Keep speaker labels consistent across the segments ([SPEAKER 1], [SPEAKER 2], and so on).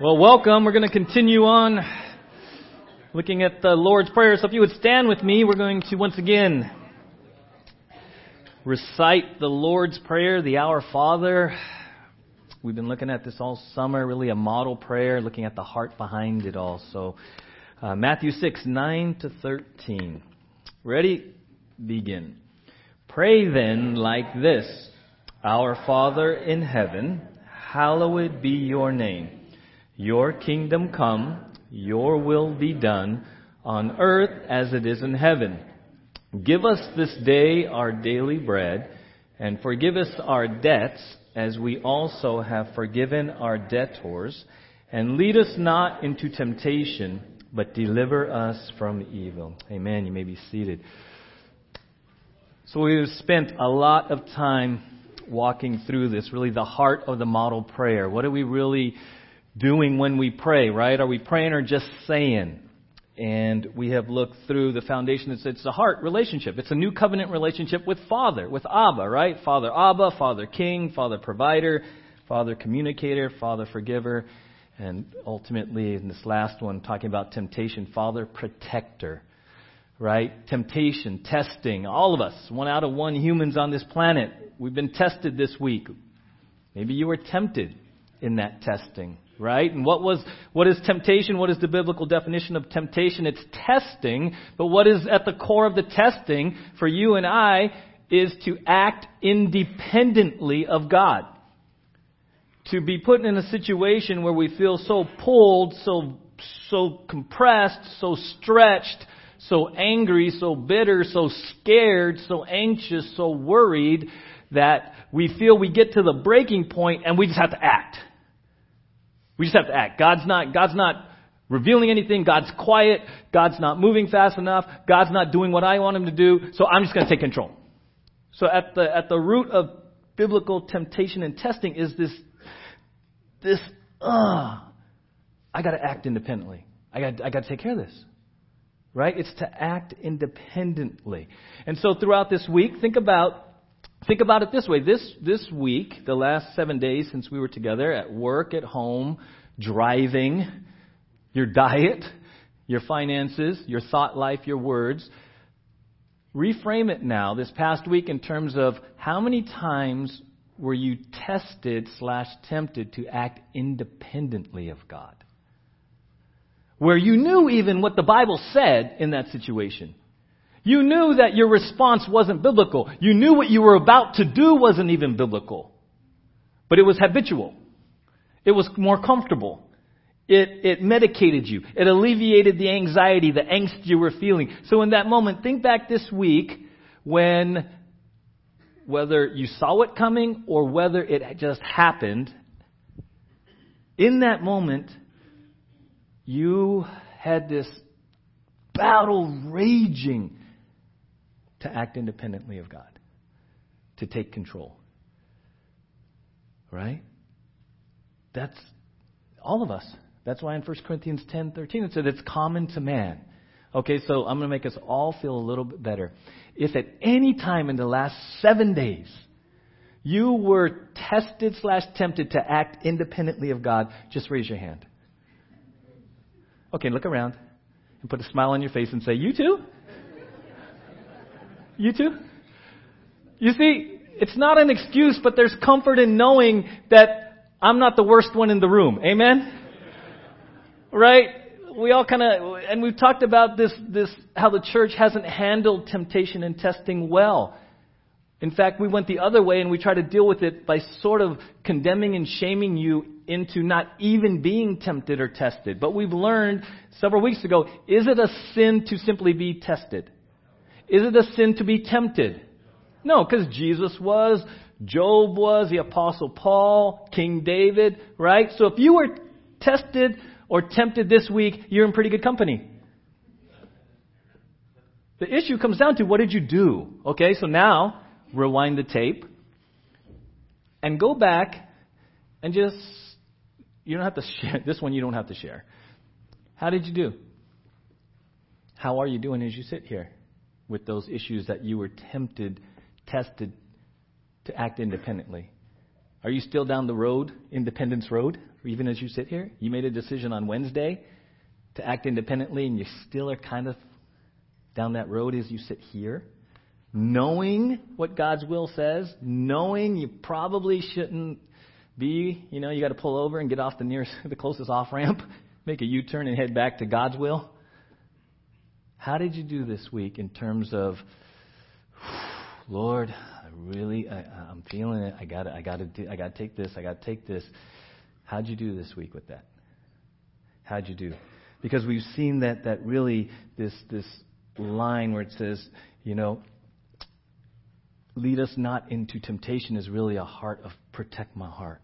[SPEAKER 1] Well, welcome. We're going to continue on looking at the Lord's Prayer. So if you would stand with me, we're going to once again recite the Lord's Prayer, the Our Father. We've been looking at this all summer, really a model prayer, looking at the heart behind it all. So, uh, Matthew 6, 9 to 13. Ready? Begin. Pray then like this Our Father in heaven, hallowed be your name. Your kingdom come, your will be done, on earth as it is in heaven. Give us this day our daily bread, and forgive us our debts, as we also have forgiven our debtors. And lead us not into temptation, but deliver us from evil. Amen. You may be seated. So we've spent a lot of time walking through this, really the heart of the model prayer. What do we really doing when we pray, right? Are we praying or just saying? And we have looked through the foundation that says it's a heart relationship. It's a new covenant relationship with Father, with Abba, right? Father Abba, Father King, Father Provider, Father Communicator, Father Forgiver, and ultimately in this last one, talking about temptation, Father Protector, right? Temptation, testing, all of us, one out of one humans on this planet. We've been tested this week. Maybe you were tempted in that testing right? And what was what is temptation? What is the biblical definition of temptation? It's testing, but what is at the core of the testing for you and I is to act independently of God. To be put in a situation where we feel so pulled, so so compressed, so stretched, so angry, so bitter, so scared, so anxious, so worried that we feel we get to the breaking point and we just have to act. We just have to act. God's not, God's not revealing anything. God's quiet. God's not moving fast enough. God's not doing what I want him to do. So I'm just going to take control. So at the, at the root of biblical temptation and testing is this, this, uh, I got to act independently. I got, I got to take care of this. Right? It's to act independently. And so throughout this week, think about Think about it this way. This, this week, the last seven days since we were together, at work, at home, driving, your diet, your finances, your thought life, your words, reframe it now, this past week, in terms of how many times were you tested slash tempted to act independently of God? Where you knew even what the Bible said in that situation. You knew that your response wasn't biblical. You knew what you were about to do wasn't even biblical. But it was habitual. It was more comfortable. It, it medicated you. It alleviated the anxiety, the angst you were feeling. So in that moment, think back this week when whether you saw it coming or whether it just happened, in that moment, you had this battle raging to act independently of God, to take control. Right? That's all of us. That's why in 1 Corinthians 10 13 it said it's common to man. Okay, so I'm going to make us all feel a little bit better. If at any time in the last seven days you were tested slash tempted to act independently of God, just raise your hand. Okay, look around and put a smile on your face and say, You too? You too? You see, it's not an excuse, but there's comfort in knowing that I'm not the worst one in the room. Amen? Right? We all kind of, and we've talked about this, this, how the church hasn't handled temptation and testing well. In fact, we went the other way and we try to deal with it by sort of condemning and shaming you into not even being tempted or tested. But we've learned several weeks ago, is it a sin to simply be tested? Is it a sin to be tempted? No, because Jesus was, Job was, the Apostle Paul, King David, right? So if you were tested or tempted this week, you're in pretty good company. The issue comes down to what did you do? Okay, so now rewind the tape and go back and just, you don't have to share, this one you don't have to share. How did you do? How are you doing as you sit here? With those issues that you were tempted, tested to act independently? Are you still down the road, Independence Road? even as you sit here. You made a decision on Wednesday to act independently, and you still are kind of down that road as you sit here. Knowing what God's will says, knowing you probably shouldn't be, you know, you got to pull over and get off the nearest, the closest off ramp, make a U turn and head back to God's will. How did you do this week in terms of, Lord, I really, I, I'm feeling it. I got I got to, I got to take this. I got to take this. How'd you do this week with that? How'd you do? Because we've seen that that really this this line where it says, you know, lead us not into temptation is really a heart of protect my heart.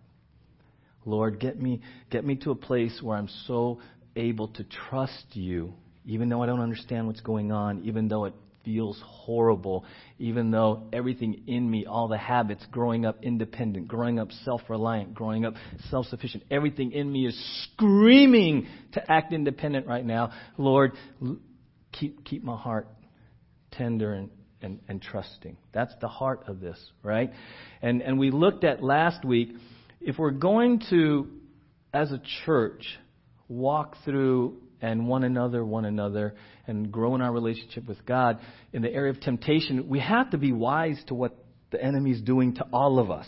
[SPEAKER 1] Lord, get me get me to a place where I'm so able to trust you even though I don't understand what's going on, even though it feels horrible, even though everything in me, all the habits, growing up independent, growing up self reliant, growing up self sufficient, everything in me is screaming to act independent right now. Lord, keep, keep my heart tender and, and, and trusting. That's the heart of this, right? And, and we looked at last week, if we're going to, as a church, walk through and one another, one another, and grow in our relationship with God. In the area of temptation, we have to be wise to what the enemy's doing to all of us.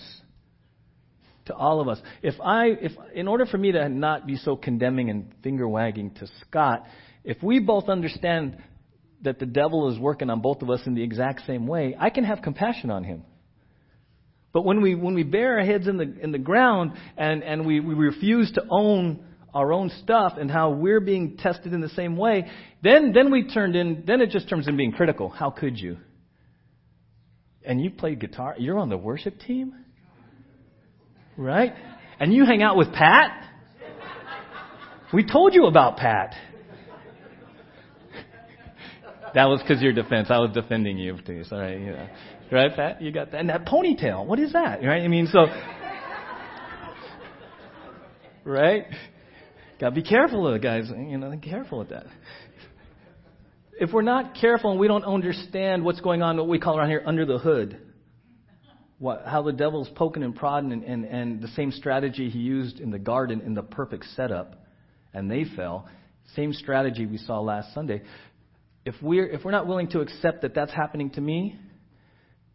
[SPEAKER 1] To all of us. If I, if, in order for me to not be so condemning and finger wagging to Scott, if we both understand that the devil is working on both of us in the exact same way, I can have compassion on him. But when we, when we bear our heads in the, in the ground and, and we, we refuse to own our own stuff and how we're being tested in the same way, then, then we turned in, then it just turns in being critical. How could you? And you played guitar, you're on the worship team? Right? And you hang out with Pat? We told you about Pat. That was because your defense. I was defending you too. So, right, know. right, Pat? You got that. And that ponytail. What is that? Right? I mean, so. Right? Got to be careful of it, guys. You know, be careful with that. If we're not careful and we don't understand what's going on, what we call around here under the hood, what, how the devil's poking and prodding, and, and, and the same strategy he used in the garden in the perfect setup, and they fell. Same strategy we saw last Sunday. If we're if we're not willing to accept that that's happening to me,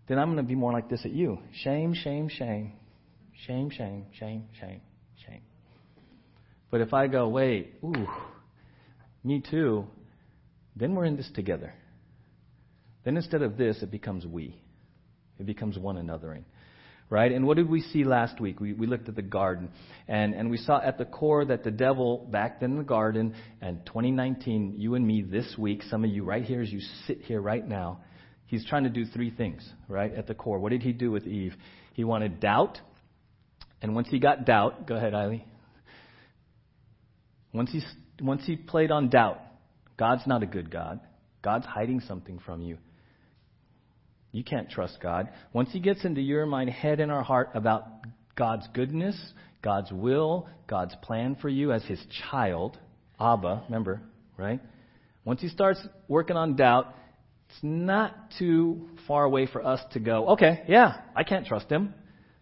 [SPEAKER 1] then I'm going to be more like this at you. Shame, shame, shame, shame, shame, shame, shame. But if I go, wait, ooh, me too, then we're in this together. Then instead of this, it becomes we. It becomes one anothering. Right? And what did we see last week? We, we looked at the garden. And, and we saw at the core that the devil, back then in the garden, and 2019, you and me this week, some of you right here as you sit here right now, he's trying to do three things, right? At the core. What did he do with Eve? He wanted doubt. And once he got doubt, go ahead, Eileen. Once he, once he played on doubt, God's not a good God. God's hiding something from you. You can't trust God. Once he gets into your mind, head, and our heart about God's goodness, God's will, God's plan for you as his child, Abba, remember, right? Once he starts working on doubt, it's not too far away for us to go, okay, yeah, I can't trust him.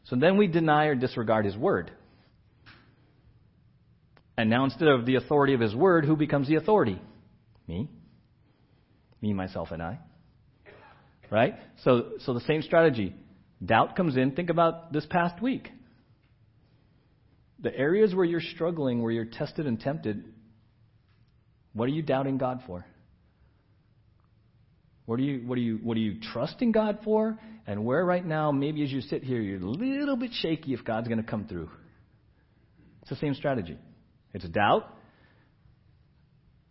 [SPEAKER 1] So then we deny or disregard his word. And now instead of the authority of his word, who becomes the authority? Me. Me, myself, and I. Right? So, so the same strategy. Doubt comes in. Think about this past week. The areas where you're struggling, where you're tested and tempted, what are you doubting God for? What are you what are you what are you trusting God for? And where right now, maybe as you sit here, you're a little bit shaky if God's going to come through. It's the same strategy. It's a doubt.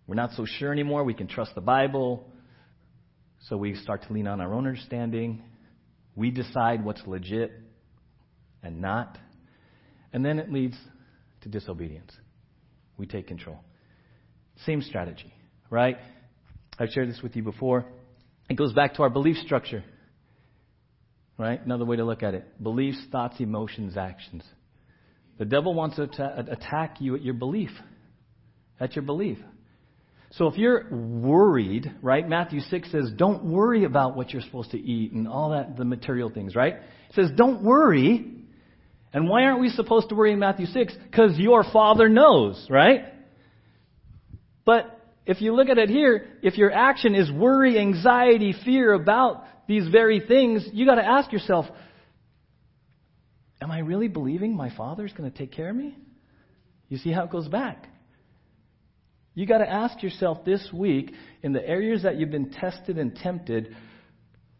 [SPEAKER 1] We're not so sure anymore. We can trust the Bible. So we start to lean on our own understanding. We decide what's legit and not. And then it leads to disobedience. We take control. Same strategy, right? I've shared this with you before. It goes back to our belief structure, right? Another way to look at it beliefs, thoughts, emotions, actions. The devil wants to attack you at your belief. At your belief. So if you're worried, right? Matthew 6 says, don't worry about what you're supposed to eat and all that, the material things, right? It says, don't worry. And why aren't we supposed to worry in Matthew 6? Because your Father knows, right? But if you look at it here, if your action is worry, anxiety, fear about these very things, you got to ask yourself, am I really believing my Father's going to take care of me? You see how it goes back. You got to ask yourself this week, in the areas that you've been tested and tempted,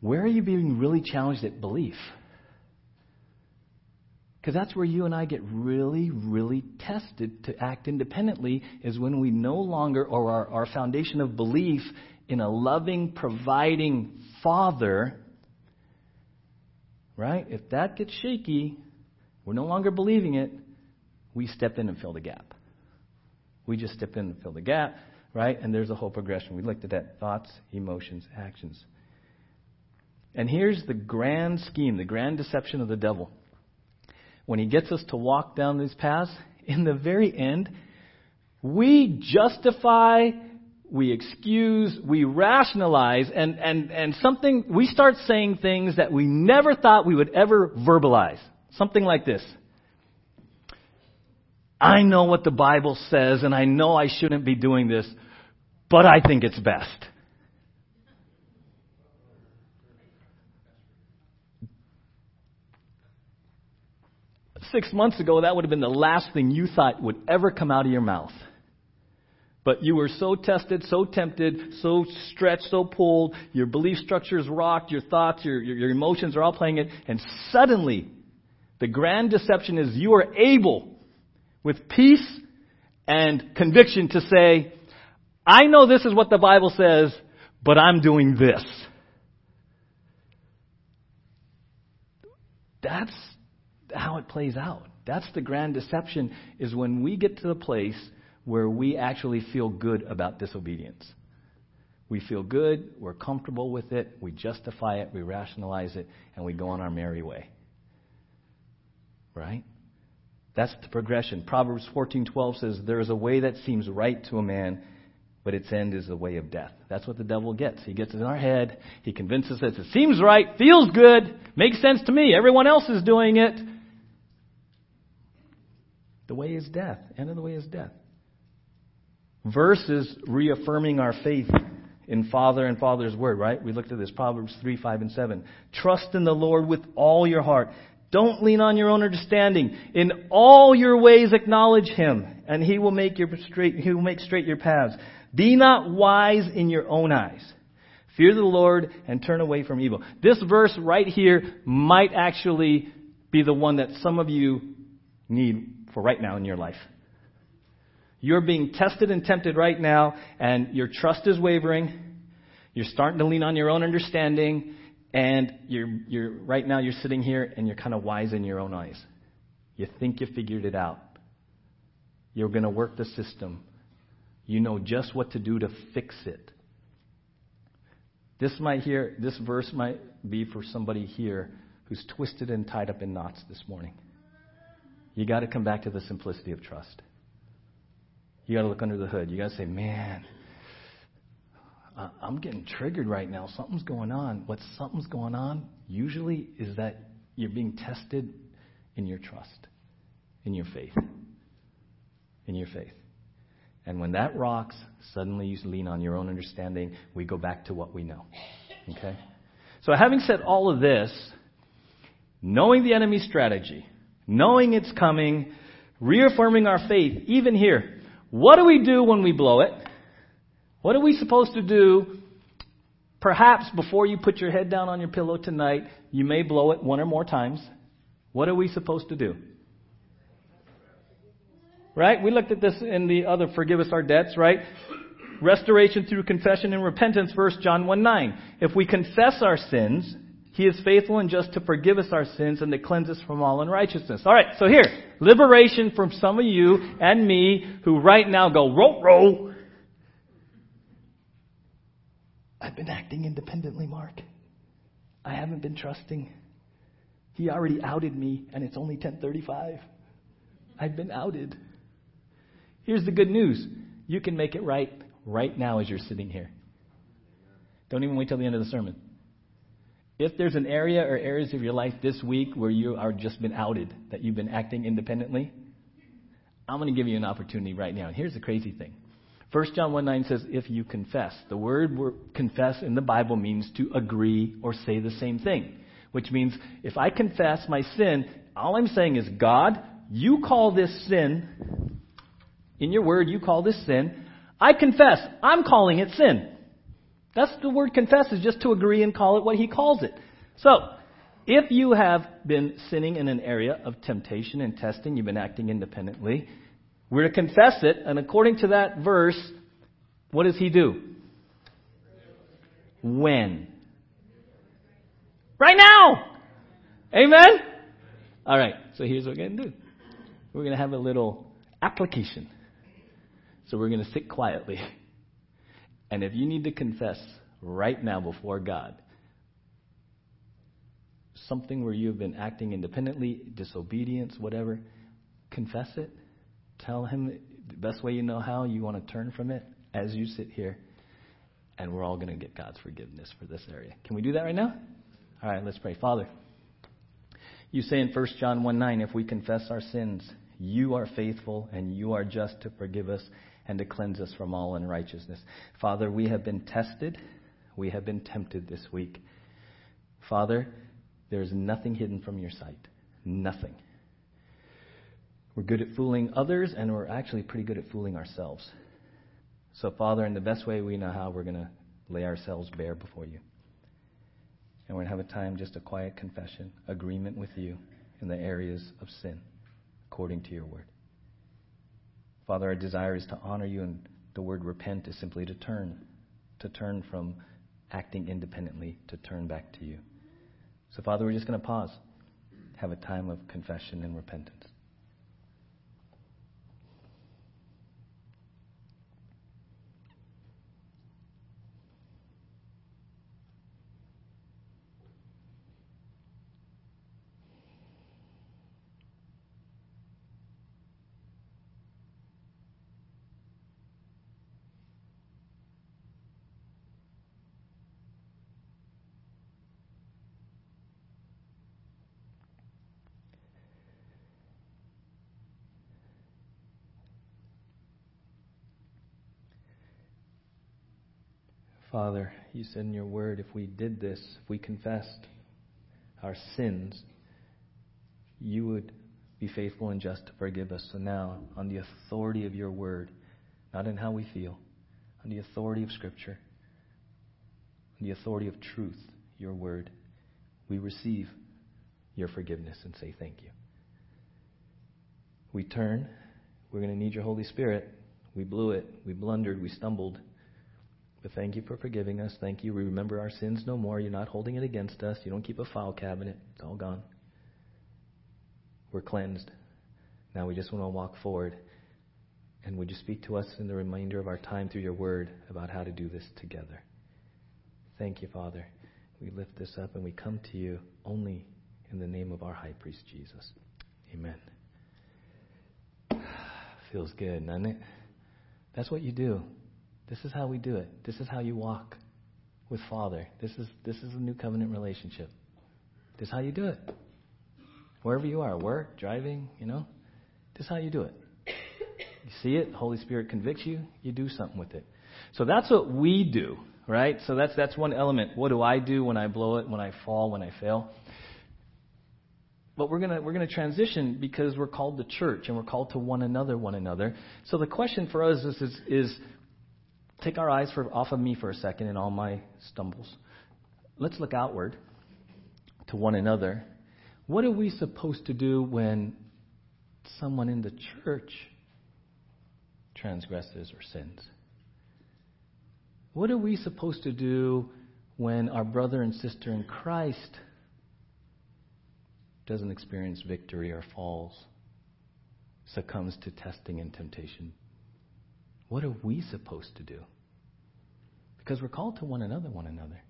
[SPEAKER 1] where are you being really challenged at belief? Because that's where you and I get really, really tested to act independently, is when we no longer, or our, our foundation of belief in a loving, providing Father, right? If that gets shaky, we're no longer believing it, we step in and fill the gap. We just step in and fill the gap, right? And there's a whole progression. We looked at that thoughts, emotions, actions. And here's the grand scheme, the grand deception of the devil when he gets us to walk down these paths, in the very end, we justify, we excuse, we rationalize, and, and, and something, we start saying things that we never thought we would ever verbalize. Something like this. I know what the Bible says, and I know I shouldn't be doing this, but I think it's best. six months ago, that would have been the last thing you thought would ever come out of your mouth. But you were so tested, so tempted, so stretched, so pulled, your belief structure is rocked, your thoughts, your, your, your emotions are all playing it, and suddenly, the grand deception is you are able, with peace and conviction, to say, I know this is what the Bible says, but I'm doing this. That's how it plays out. That's the grand deception is when we get to the place where we actually feel good about disobedience. We feel good, we're comfortable with it, we justify it, we rationalize it, and we go on our merry way. Right? That's the progression. Proverbs 14:12 says there is a way that seems right to a man, but its end is the way of death. That's what the devil gets. He gets in our head, he convinces us it seems right, feels good, makes sense to me, everyone else is doing it. The way is death. End of the way is death. Verses reaffirming our faith in Father and Father's Word, right? We looked at this, Proverbs 3, 5, and 7. Trust in the Lord with all your heart. Don't lean on your own understanding. In all your ways acknowledge Him, and He will make your straight, He will make straight your paths. Be not wise in your own eyes. Fear the Lord and turn away from evil. This verse right here might actually be the one that some of you need for right now in your life. You're being tested and tempted right now, and your trust is wavering. You're starting to lean on your own understanding, and you're, you're, right now you're sitting here and you're kind of wise in your own eyes. You think you figured it out. You're going to work the system. You know just what to do to fix it. This might hear this verse might be for somebody here who's twisted and tied up in knots this morning. You got to come back to the simplicity of trust. You got to look under the hood. You got to say, man, I'm getting triggered right now. Something's going on. What something's going on usually is that you're being tested in your trust, in your faith. In your faith. And when that rocks, suddenly you lean on your own understanding. We go back to what we know. Okay? So, having said all of this, knowing the enemy's strategy, knowing it's coming, reaffirming our faith, even here. What do we do when we blow it? What are we supposed to do? Perhaps before you put your head down on your pillow tonight, you may blow it one or more times. What are we supposed to do? Right? We looked at this in the other forgive us our debts, right? Restoration through confession and repentance, 1 John 1 9. If we confess our sins, he is faithful and just to forgive us our sins and to cleanse us from all unrighteousness. All right, so here, liberation from some of you and me who right now go, roll, row. I've been acting independently, Mark. I haven't been trusting. He already outed me, and it's only 1035. I've been outed. Here's the good news. You can make it right right now as you're sitting here. Don't even wait till the end of the sermon. If there's an area or areas of your life this week where you are just been outed, that you've been acting independently, I'm going to give you an opportunity right now. And here's the crazy thing. 1 John 1 9 says, if you confess. The word confess in the Bible means to agree or say the same thing. Which means if I confess my sin, all I'm saying is, God, you call this sin. In your word, you call this sin. I confess. I'm calling it sin. That's the word confess is just to agree and call it what he calls it. So, if you have been sinning in an area of temptation and testing, you've been acting independently, we're to confess it, and according to that verse, what does he do? When? Right now! Amen? All right, so here's what we're going to do. We're going to have a little application. So we're going to sit quietly. And if you need to confess right now before God something where you've been acting independently, disobedience, whatever, confess it. Tell Him the best way you know how you want to turn from it as you sit here. And we're all going to get God's forgiveness for this area. Can we do that right now? All right, let's pray. Father, you say in 1 John 1 9, if we confess our sins, you are faithful and you are just to forgive us and to cleanse us from all unrighteousness. Father, we have been tested. We have been tempted this week. Father, there is nothing hidden from your sight. Nothing. We're good at fooling others, and we're actually pretty good at fooling ourselves. So, Father, in the best way we know how, we're going to lay ourselves bare before you. And we're going to have a time, just a quiet confession, agreement with you in the areas of sin, according to your word. Father, our desire is to honor you, and the word repent is simply to turn, to turn from acting independently, to turn back to you. So, Father, we're just going to pause, have a time of confession and repentance. Father, you said in your word, if we did this, if we confessed our sins, you would be faithful and just to forgive us. So now, on the authority of your word, not in how we feel, on the authority of Scripture, on the authority of truth, your word, we receive your forgiveness and say thank you. We turn. We're going to need your Holy Spirit. We blew it. We blundered. We stumbled. But thank you for forgiving us. Thank you. We remember our sins no more. You're not holding it against us. You don't keep a file cabinet. It's all gone. We're cleansed. Now we just want to walk forward. And would you speak to us in the remainder of our time through your word about how to do this together? Thank you, Father. We lift this up and we come to you only in the name of our high priest, Jesus. Amen. Feels good, doesn't it? That's what you do. This is how we do it. This is how you walk with Father. This is this is a new covenant relationship. This is how you do it. Wherever you are, work, driving, you know, this is how you do it. You see it, Holy Spirit convicts you, you do something with it. So that's what we do, right? So that's that's one element. What do I do when I blow it, when I fall, when I fail? But we're gonna we're gonna transition because we're called the church and we're called to one another, one another. So the question for us is is, is take our eyes for, off of me for a second and all my stumbles. Let's look outward to one another. What are we supposed to do when someone in the church transgresses or sins? What are we supposed to do when our brother and sister in Christ doesn't experience victory or falls, succumbs to testing and temptation? What are we supposed to do? Because we're called to one another, one another.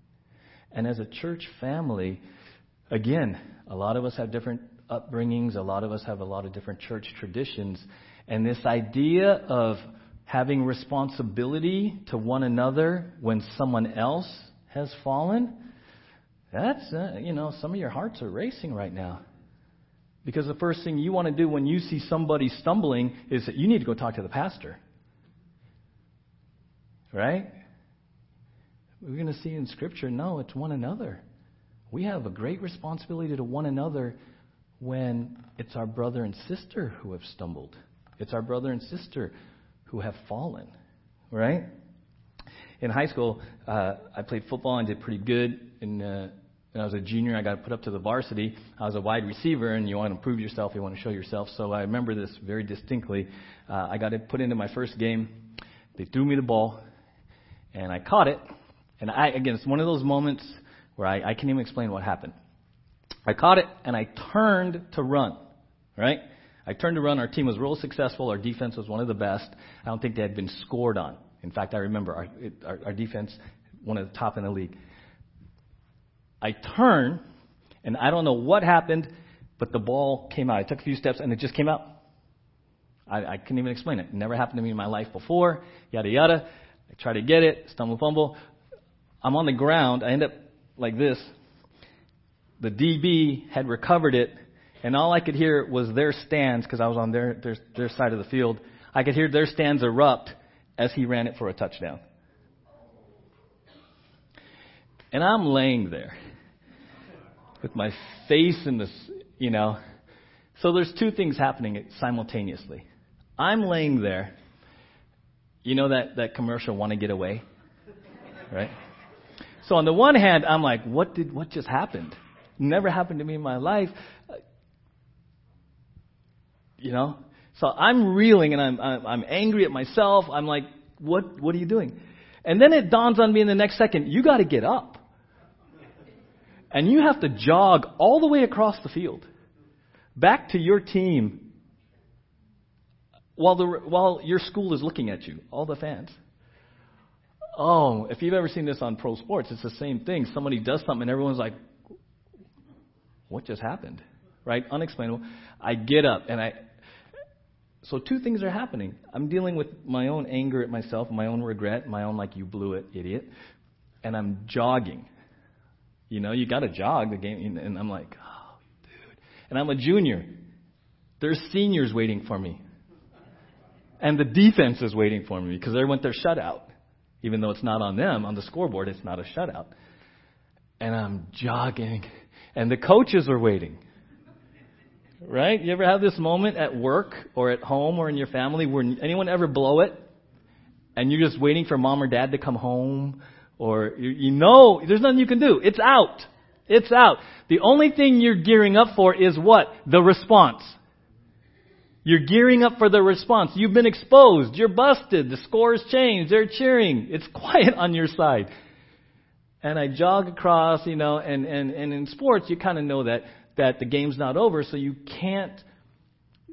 [SPEAKER 1] And as a church family, again, a lot of us have different upbringings, a lot of us have a lot of different church traditions. And this idea of having responsibility to one another when someone else has fallen, That's, uh, you know, some of your hearts are racing right now. Because the first thing you want to do when you see somebody stumbling is that you need to go talk to the pastor. Right? We're going to see in Scripture, no, it's one another. We have a great responsibility to one another when it's our brother and sister who have stumbled. It's our brother and sister who have fallen. Right? In high school, uh, I played football and did pretty good. And uh, when I was a junior, I got put up to the varsity. I was a wide receiver, and you want to prove yourself, you want to show yourself. So I remember this very distinctly. Uh, I got it put into my first game. They threw me the ball, and I caught it. And I, again, it's one of those moments where I, I can't even explain what happened. I caught it, and I turned to run. Right? I turned to run. Our team was real successful. Our defense was one of the best. I don't think they had been scored on. In fact, I remember our, it, our, our defense, one of the top in the league. I turn, and I don't know what happened, but the ball came out. I took a few steps, and it just came out. I, I couldn't even explain it. It never happened to me in my life before. Yada yada. I try to get it, stumble fumble. I'm on the ground. I end up like this. The DB had recovered it, and all I could hear was their stands because I was on their, their their side of the field. I could hear their stands erupt as he ran it for a touchdown. And I'm laying there with my face in this, you know. So there's two things happening simultaneously. I'm laying there. You know that, that commercial, Want to Get Away? Right? So on the one hand, I'm like, what did, what just happened? Never happened to me in my life. You know? So I'm reeling and I'm, I'm, angry at myself. I'm like, what, what are you doing? And then it dawns on me in the next second, you gotta get up and you have to jog all the way across the field back to your team while, the, while your school is looking at you, all the fans. Oh, if you've ever seen this on pro sports, it's the same thing. Somebody does something and everyone's like, what just happened? Right? Unexplainable. I get up and I. So two things are happening. I'm dealing with my own anger at myself, my own regret, my own like you blew it, idiot, and I'm jogging. You know, you got to jog the game. And I'm like, oh, dude. And I'm a junior. There's seniors waiting for me. And the defense is waiting for me because they went their shutout. Even though it's not on them, on the scoreboard, it's not a shutout. And I'm jogging. And the coaches are waiting. Right? You ever have this moment at work or at home or in your family where anyone ever blow it? And you're just waiting for mom or dad to come home or you, you know there's nothing you can do. It's out. It's out. The only thing you're gearing up for is what? The response. You're gearing up for the response. You've been exposed. You're busted. The score's changed. They're cheering. It's quiet on your side. And I jog across, you know, and, and, and in sports, you kind of know that, that the game's not over, so you can't.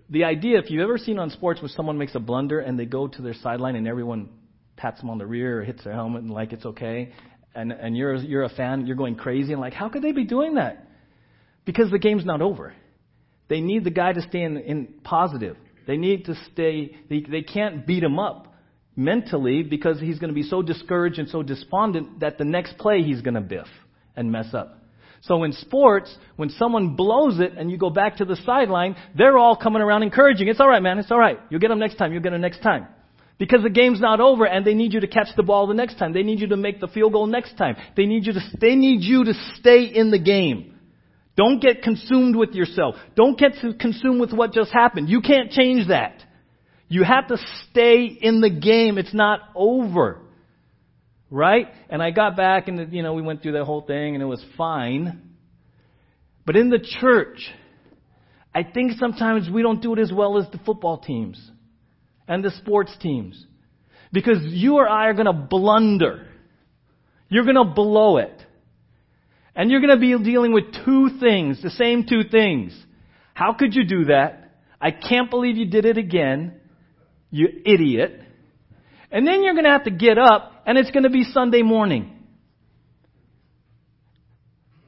[SPEAKER 1] The idea, if you've ever seen on sports where someone makes a blunder and they go to their sideline and everyone pats them on the rear or hits their helmet and like it's okay, and and you're you're a fan, you're going crazy and like how could they be doing that? Because the game's not over. They need the guy to stay in, in positive. They need to stay. They they can't beat him up mentally because he's going to be so discouraged and so despondent that the next play he's going to biff and mess up. So in sports, when someone blows it and you go back to the sideline, they're all coming around encouraging. It's all right, man. It's all right. You'll get them next time. You'll get them next time. Because the game's not over and they need you to catch the ball the next time. They need you to make the field goal next time. They need you to, they need you to stay in the game. Don't get consumed with yourself. Don't get consumed with what just happened. You can't change that. You have to stay in the game. It's not over. Right? And I got back and, you know, we went through that whole thing and it was fine. But in the church, I think sometimes we don't do it as well as the football teams and the sports teams. Because you or I are going to blunder. You're going to blow it. And you're going to be dealing with two things, the same two things. How could you do that? I can't believe you did it again. You idiot. And then you're going to have to get up and it's going to be Sunday morning.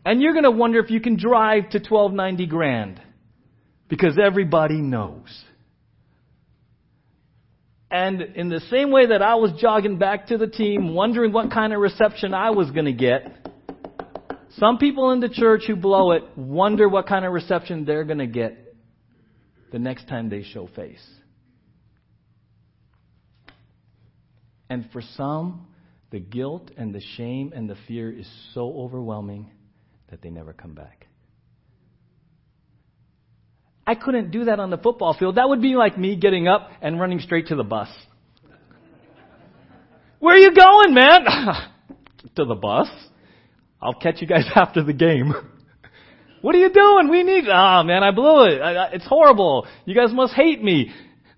[SPEAKER 1] And you're going to wonder if you can drive to 1290 Grand because everybody knows. And in the same way that I was jogging back to the team, wondering what kind of reception I was going to get, Some people in the church who blow it wonder what kind of reception they're going to get the next time they show face. And for some, the guilt and the shame and the fear is so overwhelming that they never come back. I couldn't do that on the football field. That would be like me getting up and running straight to the bus. Where are you going, man? to the bus. I'll catch you guys after the game. what are you doing? We need, ah, oh, man, I blew it. I, I, it's horrible. You guys must hate me.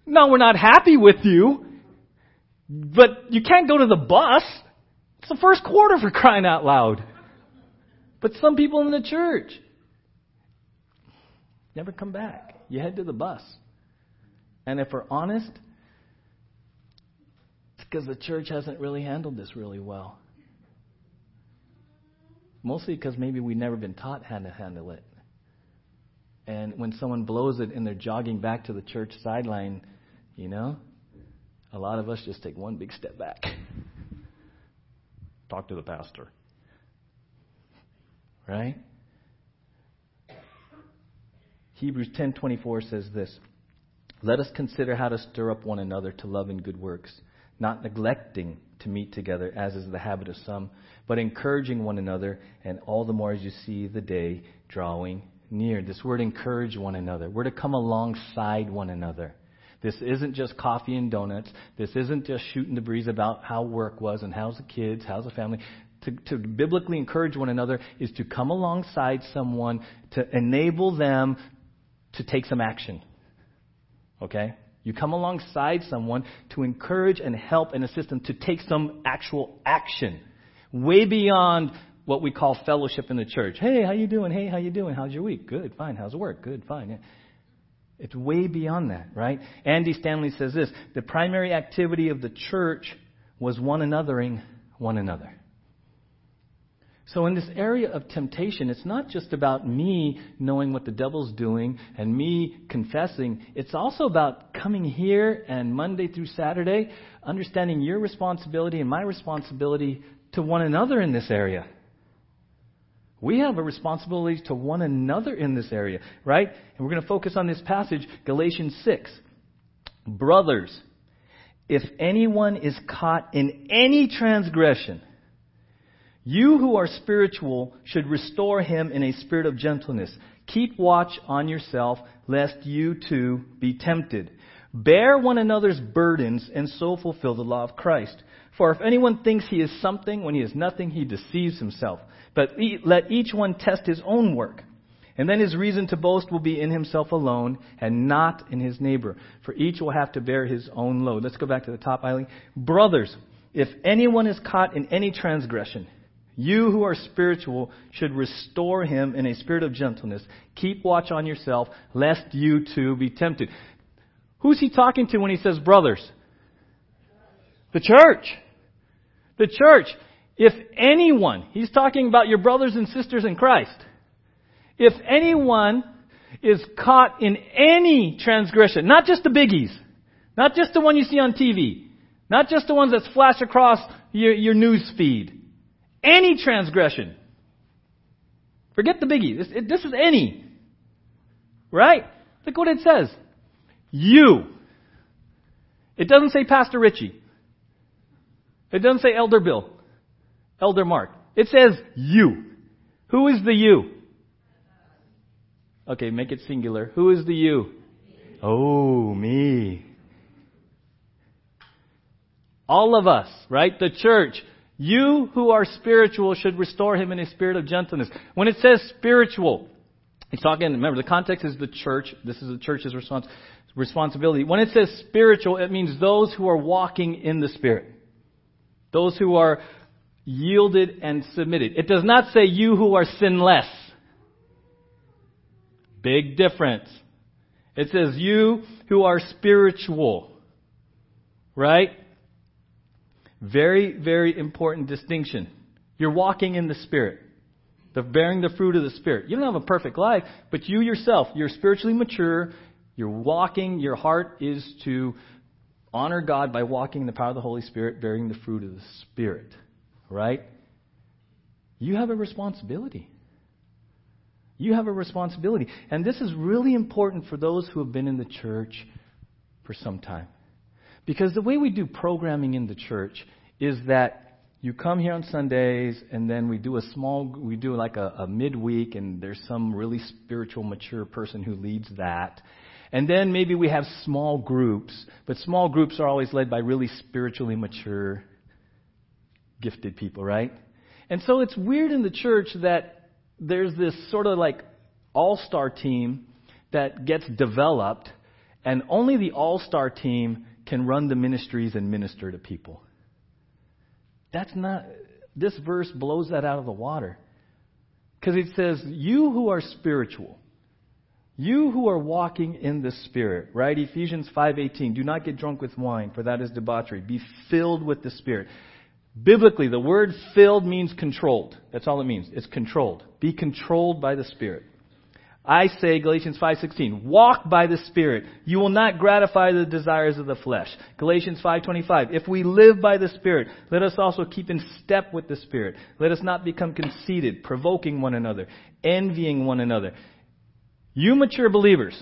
[SPEAKER 1] No, we're not happy with you. But you can't go to the bus. It's the first quarter for crying out loud. But some people in the church never come back. You head to the bus. And if we're honest, it's because the church hasn't really handled this really well. Mostly because maybe we've never been taught how to handle it. And when someone blows it and they're jogging back to the church sideline, you know, a lot of us just take one big step back. Talk to the pastor. Right? Hebrews 10:24 says this, "Let us consider how to stir up one another to love and good works, not neglecting to meet together as is the habit of some, but encouraging one another, and all the more as you see the day drawing near." This word encourage one another. We're to come alongside one another. This isn't just coffee and donuts. This isn't just shooting the breeze about how work was and how's the kids, how's the family. To, to biblically encourage one another is to come alongside someone to enable them to take some action. Okay? You come alongside someone to encourage and help and assist them to take some actual action. Way beyond what we call fellowship in the church. Hey, how you doing? Hey, how you doing? How's your week? Good, fine. How's work? Good, fine. Yeah. It's way beyond that, right? Andy Stanley says this the primary activity of the church was one anothering one another. So, in this area of temptation, it's not just about me knowing what the devil's doing and me confessing. It's also about coming here and Monday through Saturday, understanding your responsibility and my responsibility to one another in this area. We have a responsibility to one another in this area, right? And we're going to focus on this passage, Galatians 6. Brothers, if anyone is caught in any transgression, you who are spiritual should restore him in a spirit of gentleness. Keep watch on yourself, lest you too be tempted. Bear one another's burdens, and so fulfill the law of Christ. For if anyone thinks he is something when he is nothing, he deceives himself. But let each one test his own work. And then his reason to boast will be in himself alone and not in his neighbor. For each will have to bear his own load. Let's go back to the top, Eileen. Brothers, if anyone is caught in any transgression, you who are spiritual should restore him in a spirit of gentleness. Keep watch on yourself, lest you too be tempted. Who's he talking to when he says brothers? The church. The church. If anyone, he's talking about your brothers and sisters in Christ. If anyone is caught in any transgression, not just the biggies, not just the one you see on TV, not just the ones that flash across your, your news feed, any transgression. Forget the biggie. This, it, this is any. Right? Look what it says. You. It doesn't say Pastor Richie. It doesn't say Elder Bill. Elder Mark. It says you. Who is the you? Okay, make it singular. Who is the you? Oh, me. All of us, right? The church. You who are spiritual should restore him in a spirit of gentleness. When it says spiritual, he's talking, remember, the context is the church. This is the church's respons- responsibility. When it says spiritual, it means those who are walking in the Spirit. Those who are yielded and submitted. It does not say you who are sinless. Big difference. It says you who are spiritual. Right? Very, very important distinction. You're walking in the Spirit. Bearing the fruit of the Spirit. You don't have a perfect life, but you yourself, you're spiritually mature. You're walking, your heart is to honor God by walking in the power of the Holy Spirit, bearing the fruit of the Spirit right? you have a responsibility. You have a responsibility. And this is really important for those who have been in the church for some time. Because the way we do programming in the church is that you come here on Sundays and then we do a small, we do like a, a midweek and there's some really spiritual, mature person who leads that. And then maybe we have small groups, but small groups are always led by really spiritually mature, gifted people, right? And so it's weird in the church that there's this sort of like all star team that gets developed, and only the all star team can run the ministries and minister to people. That's not, this verse blows that out of the water. Because it says, You who are spiritual, you who are walking in the Spirit, right? Ephesians 5:18. Do not get drunk with wine, for that is debauchery. Be filled with the Spirit. Biblically, the word filled means controlled. That's all it means. It's controlled. Be controlled by the Spirit. I say, Galatians 5.16, walk by the Spirit. You will not gratify the desires of the flesh. Galatians 5.25, if we live by the Spirit, let us also keep in step with the Spirit. Let us not become conceited, provoking one another, envying one another. You mature believers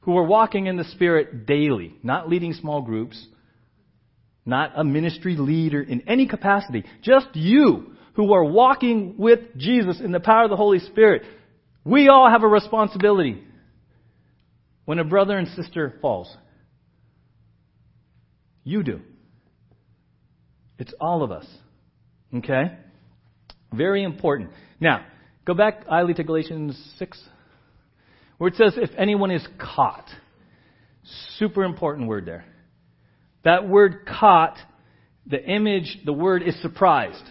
[SPEAKER 1] who are walking in the Spirit daily, not leading small groups, not a ministry leader in any capacity, just you who are walking with Jesus in the power of the Holy Spirit, we all have a responsibility when a brother and sister falls. You do. It's all of us. Okay? Very important. Now, go back, Eiley, to Galatians 6, where it says, if anyone is caught. Super important word there. That word caught, the image, the word is surprised,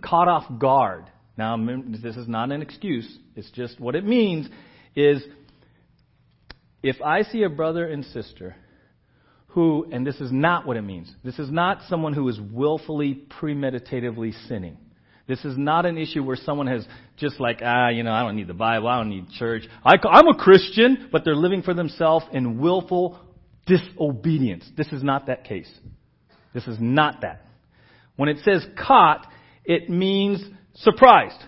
[SPEAKER 1] caught off guard. Now, this is not an excuse. It's just what it means is if I see a brother and sister who, and this is not what it means, this is not someone who is willfully, premeditatively sinning. This is not an issue where someone has just like, ah, you know, I don't need the Bible, I don't need church. I, I'm a Christian, but they're living for themselves in willful disobedience. This is not that case. This is not that. When it says caught, it means surprised.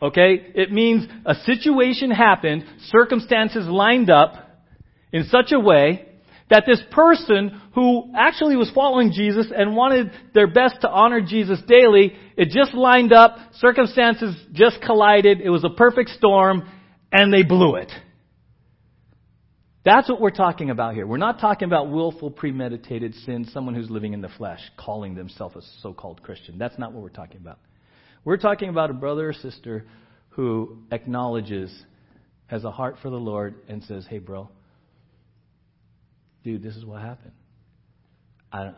[SPEAKER 1] Okay? It means a situation happened, circumstances lined up in such a way that this person who actually was following Jesus and wanted their best to honor Jesus daily, it just lined up, circumstances just collided, it was a perfect storm, and they blew it. That's what we're talking about here. We're not talking about willful, premeditated sin, someone who's living in the flesh, calling themselves a so called Christian. That's not what we're talking about. We're talking about a brother or sister who acknowledges, has a heart for the Lord, and says, Hey, bro, dude, this is what happened. I,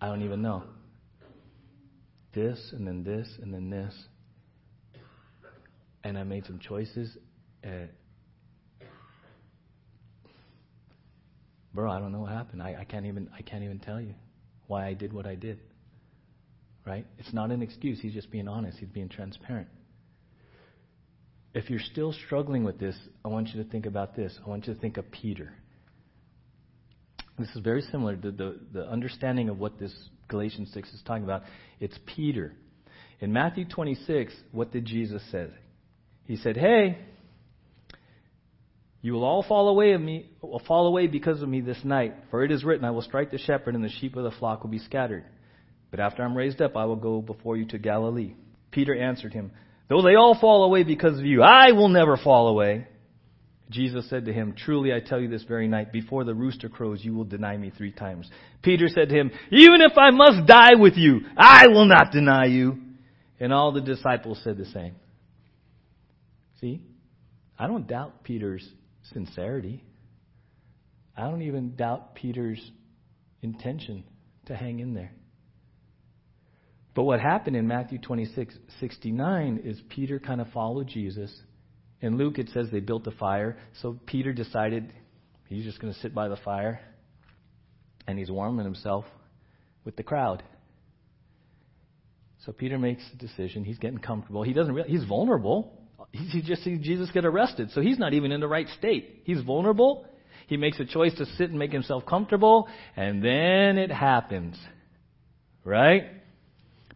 [SPEAKER 1] I don't even know. This, and then this, and then this. And I made some choices. And bro, I don't know what happened. I, I can't even I can't even tell you why I did what I did. Right? It's not an excuse. He's just being honest. He's being transparent. If you're still struggling with this, I want you to think about this. I want you to think of Peter. This is very similar to the, the understanding of what this Galatians 6 is talking about. It's Peter. In Matthew 26, what did Jesus say? He said, Hey, you will all fall away of me, will fall away because of me this night. For it is written, I will strike the shepherd, and the sheep of the flock will be scattered. But after I'm raised up, I will go before you to Galilee. Peter answered him, Though they all fall away because of you, I will never fall away. Jesus said to him, Truly I tell you this very night, before the rooster crows, you will deny me three times. Peter said to him, Even if I must die with you, I will not deny you. And all the disciples said the same. See? I don't doubt Peter's sincerity. I don't even doubt Peter's intention to hang in there. But what happened in Matthew 26, 69 is Peter kind of followed Jesus. In Luke, it says they built a fire. So Peter decided he's just going to sit by the fire and he's warming himself with the crowd. So Peter makes a decision. He's getting comfortable. He doesn't. Really, he's vulnerable. He just sees Jesus get arrested, so he's not even in the right state. He's vulnerable. He makes a choice to sit and make himself comfortable, and then it happens. Right?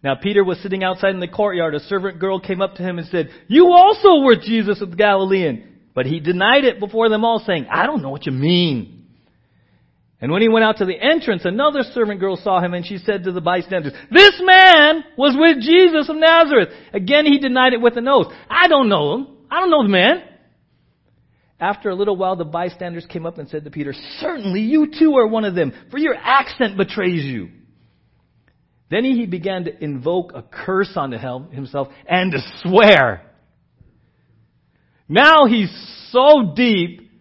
[SPEAKER 1] Now Peter was sitting outside in the courtyard. A servant girl came up to him and said, You also were Jesus of the Galilean. But he denied it before them all, saying, I don't know what you mean. And when he went out to the entrance, another servant girl saw him and she said to the bystanders, This man was with Jesus of Nazareth. Again he denied it with an oath. I don't know him. I don't know the man. After a little while, the bystanders came up and said to Peter, Certainly you too are one of them, for your accent betrays you. Then he began to invoke a curse on himself and to swear. Now he's so deep,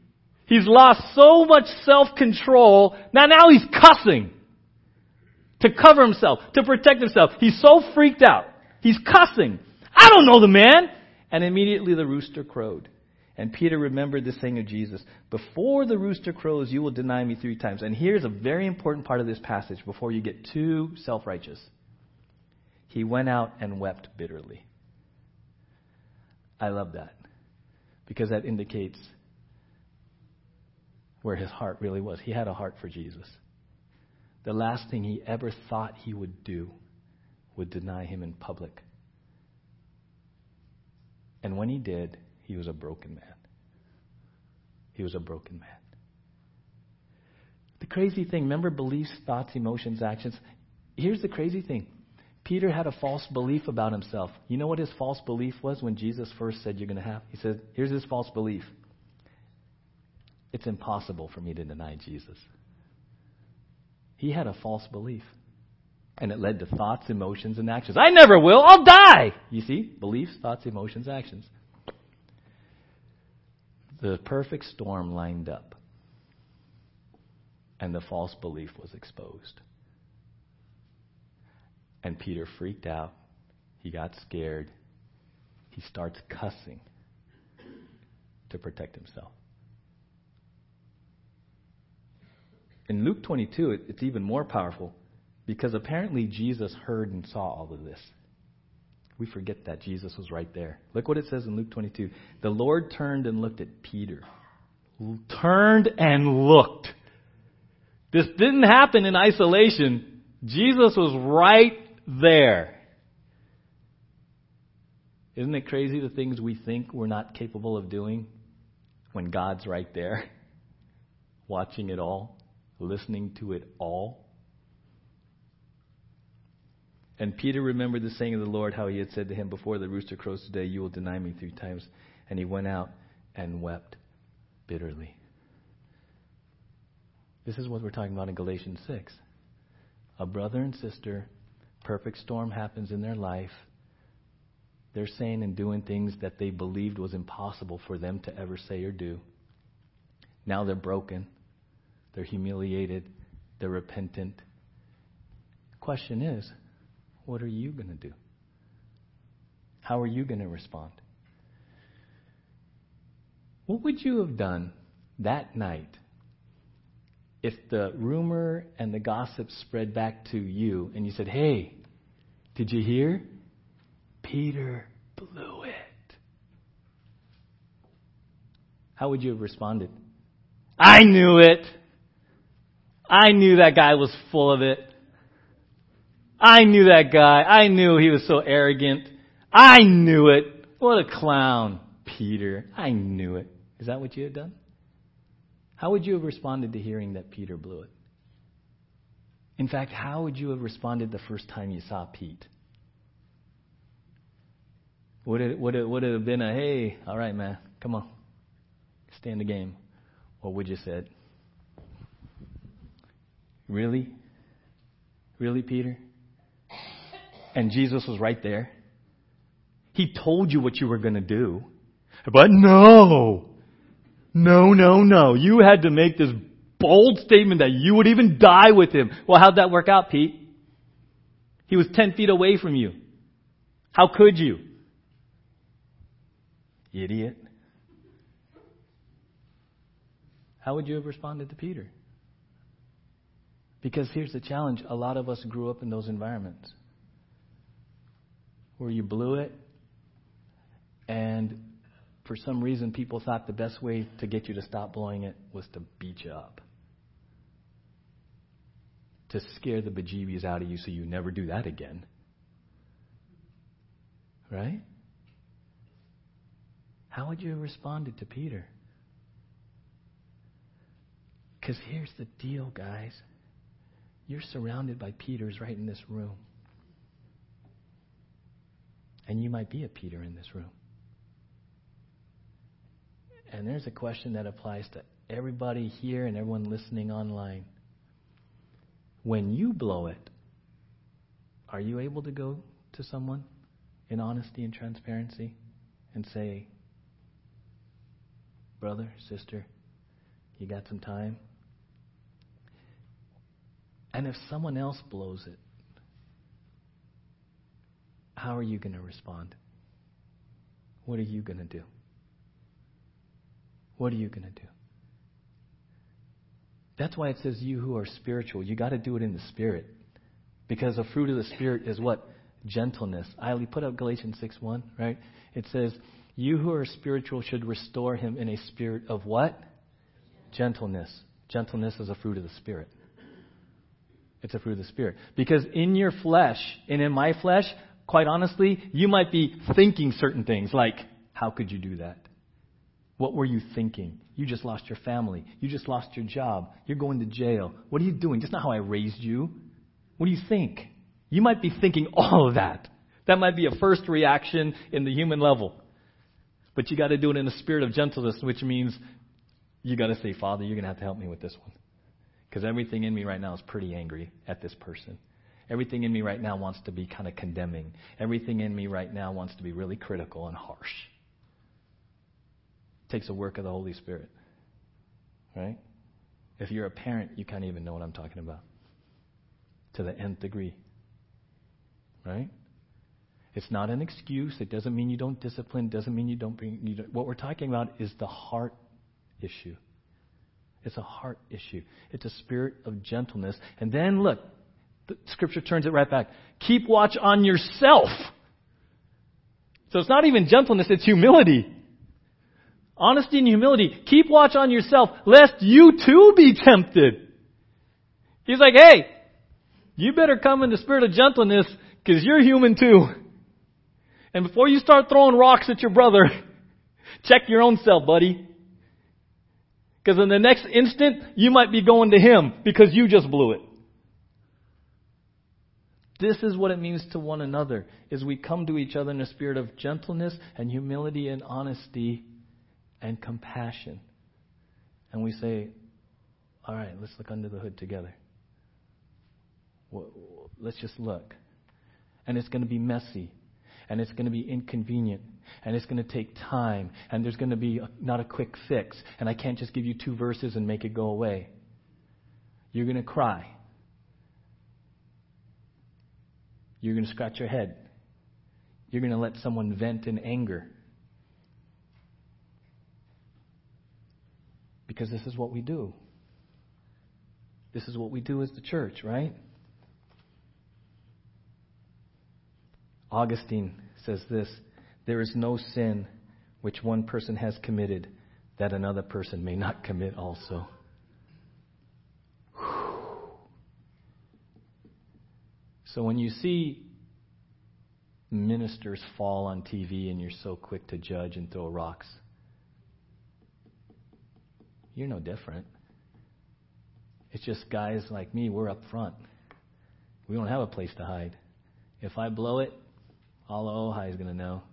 [SPEAKER 1] he's lost so much self-control, now now he's cussing. To cover himself, to protect himself. He's so freaked out. He's cussing. I don't know the man! And immediately the rooster crowed. And Peter remembered the saying of Jesus, Before the rooster crows, you will deny me three times. And here's a very important part of this passage before you get too self righteous. He went out and wept bitterly. I love that because that indicates where his heart really was. He had a heart for Jesus. The last thing he ever thought he would do would deny him in public. And when he did, he was a broken man. He was a broken man. The crazy thing, remember beliefs, thoughts, emotions, actions? Here's the crazy thing. Peter had a false belief about himself. You know what his false belief was when Jesus first said, You're going to have? He said, Here's his false belief it's impossible for me to deny Jesus. He had a false belief. And it led to thoughts, emotions, and actions. I never will. I'll die. You see? Beliefs, thoughts, emotions, actions the perfect storm lined up, and the false belief was exposed. And Peter freaked out. He got scared. He starts cussing to protect himself. In Luke 22, it's even more powerful because apparently Jesus heard and saw all of this. We forget that Jesus was right there. Look what it says in Luke 22. The Lord turned and looked at Peter. Turned and looked. This didn't happen in isolation. Jesus was right there. Isn't it crazy the things we think we're not capable of doing when God's right there, watching it all, listening to it all? And Peter remembered the saying of the Lord, how he had said to him, Before the rooster crows today, you will deny me three times. And he went out and wept bitterly. This is what we're talking about in Galatians 6. A brother and sister, perfect storm happens in their life. They're saying and doing things that they believed was impossible for them to ever say or do. Now they're broken. They're humiliated. They're repentant. Question is, what are you going to do? How are you going to respond? What would you have done that night if the rumor and the gossip spread back to you and you said, Hey, did you hear? Peter blew it. How would you have responded? I knew it. I knew that guy was full of it. I knew that guy. I knew he was so arrogant. I knew it. What a clown, Peter. I knew it. Is that what you had done? How would you have responded to hearing that Peter blew it? In fact, how would you have responded the first time you saw Pete? Would it, would it, would it have been a, hey, all right, man, come on, stay in the game? Or would you said, really? Really, Peter? and Jesus was right there. He told you what you were going to do. But no! No, no, no. You had to make this bold statement that you would even die with him. Well, how'd that work out, Pete? He was 10 feet away from you. How could you? Idiot. How would you have responded to Peter? Because here's the challenge a lot of us grew up in those environments where you blew it, and for some reason people thought the best way to get you to stop blowing it was to beat you up. To scare the bejeebies out of you so you never do that again. Right? How would you have responded to Peter? Because here's the deal, guys. You're surrounded by Peters right in this room. And you might be a Peter in this room. And there's a question that applies to everybody here and everyone listening online. When you blow it, are you able to go to someone in honesty and transparency and say, Brother, sister, you got some time? And if someone else blows it, how are you going to respond? What are you going to do? What are you going to do? That's why it says you who are spiritual, you got to do it in the spirit. Because the fruit of the spirit is what? Gentleness. I put up Galatians 6 1, right? It says, You who are spiritual should restore him in a spirit of what? Gentleness. Gentleness is a fruit of the spirit. It's a fruit of the spirit. Because in your flesh, and in my flesh, quite honestly, you might be thinking certain things like, How could you do that? What were you thinking? You just lost your family. You just lost your job. You're going to jail. What are you doing? That's not how I raised you. What do you think? You might be thinking all of that. That might be a first reaction in the human level. But you got to do it in a spirit of gentleness, which means you got to say, Father, you're going to have to help me with this one. Because everything in me right now is pretty angry at this person. Everything in me right now wants to be kind of condemning. Everything in me right now wants to be really critical and harsh It takes a work of the Holy Spirit. Right? If you're a parent, you kind of even know what I'm talking about. To the nth degree. Right? It's not an excuse. It doesn't mean you don't discipline. It doesn't mean you don't bring. You don't, what we're talking about is the heart issue. It's a heart issue. It's a spirit of gentleness. And then look, the scripture turns it right back. Keep watch on yourself. So it's not even gentleness, it's humility. Honesty and humility. Keep watch on yourself, lest you too be tempted. He's like, hey, you better come in the spirit of gentleness, because you're human too. And before you start throwing rocks at your brother, check your own self, buddy. Because in the next instant, you might be going to him because you just blew it. This is what it means to one another, is we come to each other in a spirit of gentleness and humility and honesty and compassion. And we say, all right, let's look under the hood together. Let's just look. And it's going to be messy. And it's going to be inconvenient. And it's going to take time. And there's going to be a, not a quick fix. And I can't just give you two verses and make it go away. You're going to cry. You're going to scratch your head. You're going to let someone vent in anger. Because this is what we do. This is what we do as the church, right? Augustine says this There is no sin which one person has committed that another person may not commit also. So when you see ministers fall on TV and you're so quick to judge and throw rocks, you're no different. It's just guys like me, we're up front. We don't have a place to hide. If I blow it, all Ojai is going to know.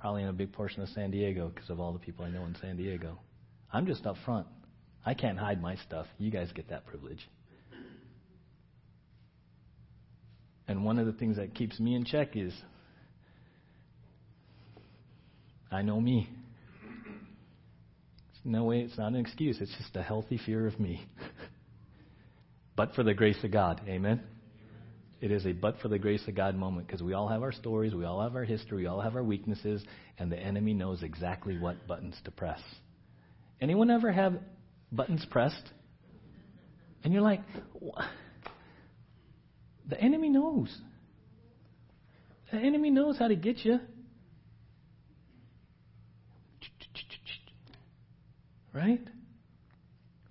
[SPEAKER 1] Probably in a big portion of San Diego because of all the people I know in San Diego. I'm just up front. I can't hide my stuff. You guys get that privilege. And one of the things that keeps me in check is I know me. No way, it's not an excuse. It's just a healthy fear of me. but for the grace of God. Amen? It is a but for the grace of God moment because we all have our stories, we all have our history, we all have our weaknesses, and the enemy knows exactly what buttons to press. Anyone ever have buttons pressed? And you're like, the enemy knows. The enemy knows how to get you. Right?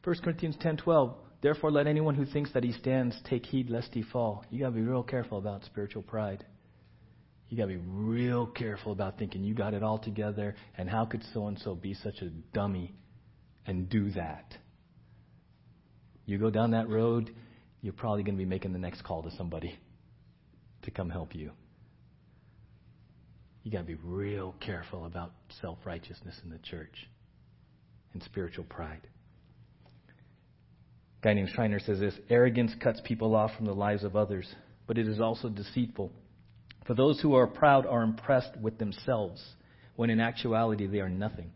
[SPEAKER 1] 1 Corinthians 10:12 Therefore let anyone who thinks that he stands take heed lest he fall. You got to be real careful about spiritual pride. You got to be real careful about thinking you got it all together and how could so and so be such a dummy and do that. You go down that road, you're probably to be making the next call to somebody to come help you. You got to be real careful about self righteousness in the church and spiritual pride. A guy named Schreiner says this arrogance cuts people off from the lives of others, but it is also deceitful. For those who are proud are impressed with themselves, when in actuality they are nothing.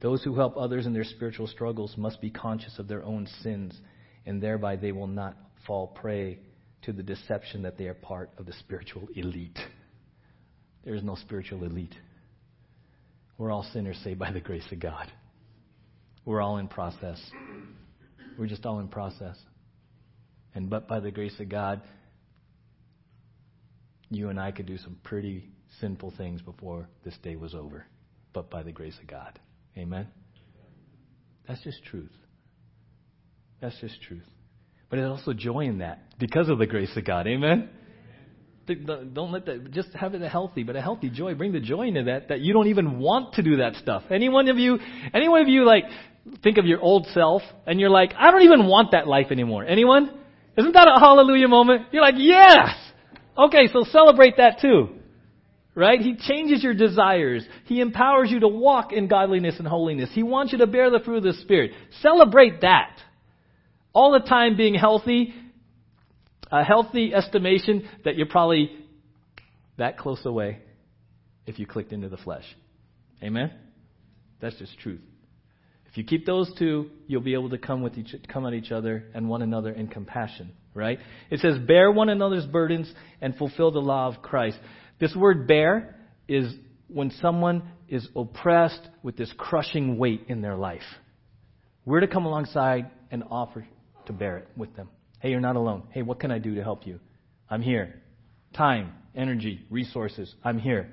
[SPEAKER 1] Those who help others in their spiritual struggles must be conscious of their own sins, and thereby they will not fall prey to the deception that they are part of the spiritual elite. There is no spiritual elite. We're all sinners saved by the grace of God. We're all in process. We're just all in process. And but by the grace of God, you and I could do some pretty sinful things before this day was over. But by the grace of God. Amen? That's just truth. That's just truth. But there's also joy in that because of the grace of God. Amen? Don't let that, just have it a healthy, but a healthy joy. Bring the joy into that, that you don't even want to do that stuff. Any one of you, any one of you like, think of your old self and you're like, I don't even want that life anymore. Anyone? Isn't that a hallelujah moment? You're like, yes! Okay, so celebrate that too. Right? He changes your desires. He empowers you to walk in godliness and holiness. He wants you to bear the fruit of the Spirit. Celebrate that. All the time being healthy, a healthy estimation that you're probably that close away if you clicked into the flesh. Amen? That's just truth. If you keep those two, you'll be able to come with each come at each other and one another in compassion, right? It says bear one another's burdens and fulfill the law of Christ. This word bear is when someone is oppressed with this crushing weight in their life. We're to come alongside and offer to bear it with them. Hey, you're not alone. Hey, what can I do to help you? I'm here. Time, energy, resources. I'm here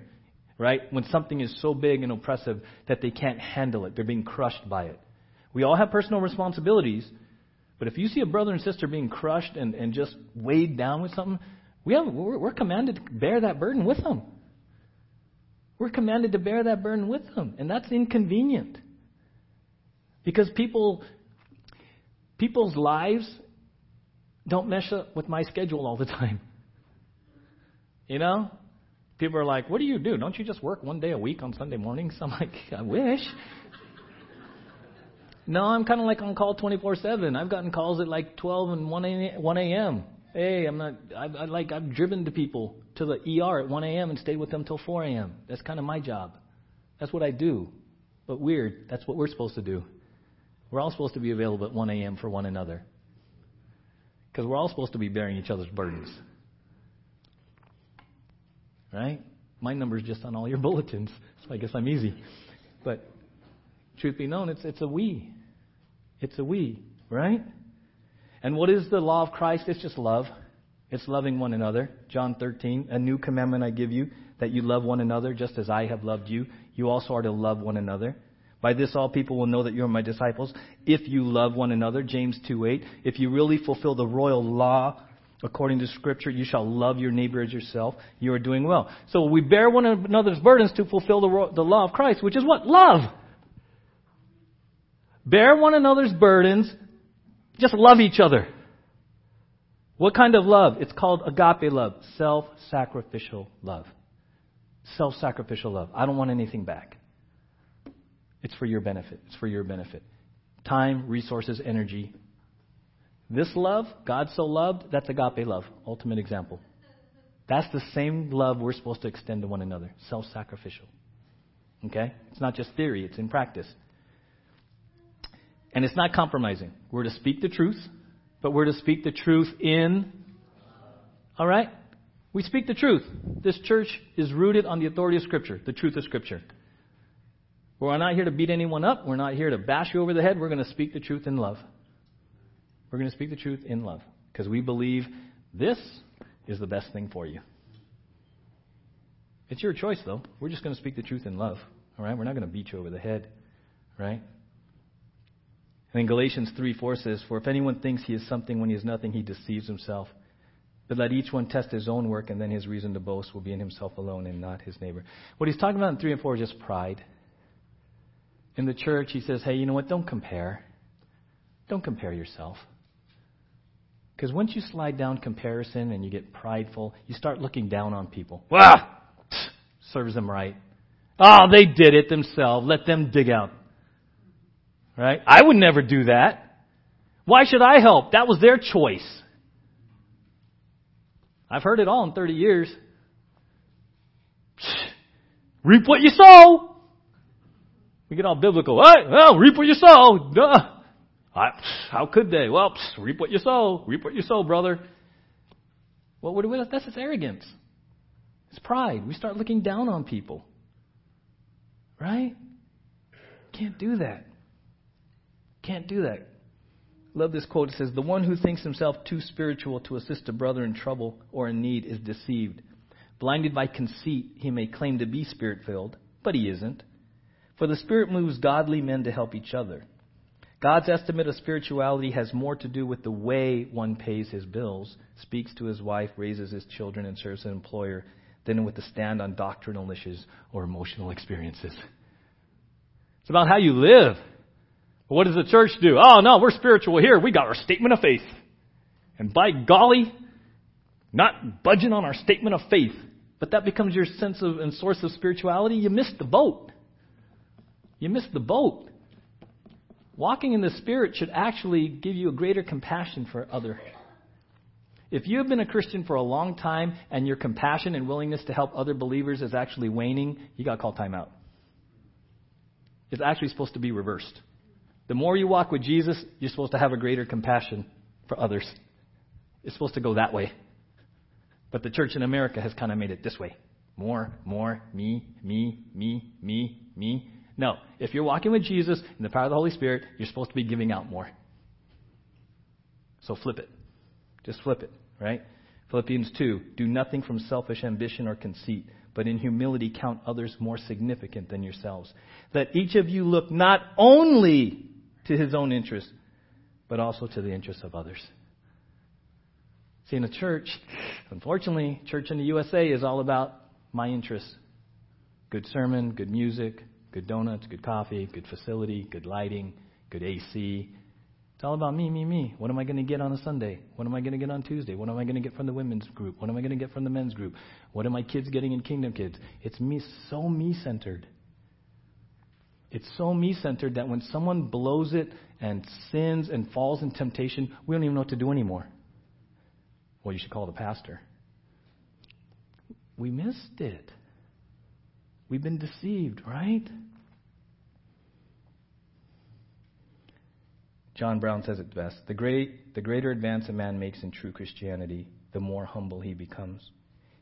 [SPEAKER 1] right? When something is so big and oppressive that they can't handle it, they're being crushed by it. We all have personal responsibilities, but if you see a brother and sister being crushed and, and just weighed down with something, we have, we're, we're commanded to bear that burden with them. We're commanded to bear that burden with them, and that's inconvenient. Because people, people's lives don't mesh up with my schedule all the time. You know? People are like, what do you do? Don't you just work one day a week on Sunday mornings? I'm like, I wish. no, I'm kind of like on call 24 7. I've gotten calls at like 12 and 1 a.m. Hey, I'm not, I, I like, I've driven to people to the ER at 1 a.m. and stayed with them till 4 a.m. That's kind of my job. That's what I do. But weird, that's what we're supposed to do. We're all supposed to be available at 1 a.m. for one another. Because we're all supposed to be bearing each other's burdens. Right? My number is just on all your bulletins, so I guess I'm easy. But truth be known, it's, it's a we. It's a we, right? And what is the law of Christ? It's just love. It's loving one another. John 13, a new commandment I give you, that you love one another just as I have loved you. You also are to love one another. By this all people will know that you are my disciples if you love one another. James 2:8. If you really fulfill the royal law According to Scripture, you shall love your neighbor as yourself. You are doing well. So we bear one another's burdens to fulfill the, the law of Christ, which is what? Love. Bear one another's burdens. Just love each other. What kind of love? It's called agape love. Self sacrificial love. Self sacrificial love. I don't want anything back. It's for your benefit. It's for your benefit. Time, resources, energy, this love, God so loved, that's agape love, ultimate example. That's the same love we're supposed to extend to one another, self sacrificial. Okay? It's not just theory, it's in practice. And it's not compromising. We're to speak the truth, but we're to speak the truth in. All right? We speak the truth. This church is rooted on the authority of Scripture, the truth of Scripture. We're not here to beat anyone up. We're not here to bash you over the head. We're going to speak the truth in love. We're going to speak the truth in love because we believe this is the best thing for you. It's your choice, though. We're just going to speak the truth in love. All right? We're not going to beat you over the head. Right? And then Galatians 3 4 says, For if anyone thinks he is something when he is nothing, he deceives himself. But let each one test his own work, and then his reason to boast will be in himself alone and not his neighbor. What he's talking about in 3 and 4 is just pride. In the church, he says, hey, you know what? Don't compare. Don't compare yourself. Because once you slide down comparison and you get prideful, you start looking down on people. Wow! Serves them right. Oh, they did it themselves. Let them dig out. Right? I would never do that. Why should I help? That was their choice. I've heard it all in 30 years. Reap what you sow. We get all biblical. Hey, well, reap what you sow. Duh. I, how could they? Well, reap what you sow. Reap what you sow, brother. What, what, that's just arrogance. It's pride. We start looking down on people. Right? Can't do that. Can't do that. Love this quote. It says, The one who thinks himself too spiritual to assist a brother in trouble or in need is deceived. Blinded by conceit, he may claim to be spirit filled, but he isn't. For the Spirit moves godly men to help each other. God's estimate of spirituality has more to do with the way one pays his bills, speaks to his wife, raises his children, and serves an employer than with the stand on doctrinal issues or emotional experiences. It's about how you live. But what does the church do? Oh, no, we're spiritual here. We got our statement of faith. And by golly, not budging on our statement of faith, but that becomes your sense of and source of spirituality, you missed the boat. You missed the boat. Walking in the Spirit should actually give you a greater compassion for other. If you have been a Christian for a long time and your compassion and willingness to help other believers is actually waning, you got to call time out. It's actually supposed to be reversed. The more you walk with Jesus, you're supposed to have a greater compassion for others. It's supposed to go that way. But the church in America has kind of made it this way more, more, me, me, me, me, me. No. If you're walking with Jesus in the power of the Holy Spirit, you're supposed to be giving out more. So flip it. Just flip it, right? Philippians 2 Do nothing from selfish ambition or conceit, but in humility count others more significant than yourselves. Let each of you look not only to his own interest, but also to the interests of others. See, in a church, unfortunately, church in the USA is all about my interests. Good sermon, good music, Good donuts, good coffee, good facility, good lighting, good AC. It's all about me, me, me. What am I going to get on a Sunday? What am I going to get on Tuesday? What am I going to get from the women's group? What am I going to get from the men's group? What are my kids getting in Kingdom Kids? It's me, so me centered. It's so me centered that when someone blows it and sins and falls in temptation, we don't even know what to do anymore. Well, you should call the pastor. We missed it. We've been deceived, right? John Brown says it best. The, great, the greater advance a man makes in true Christianity, the more humble he becomes.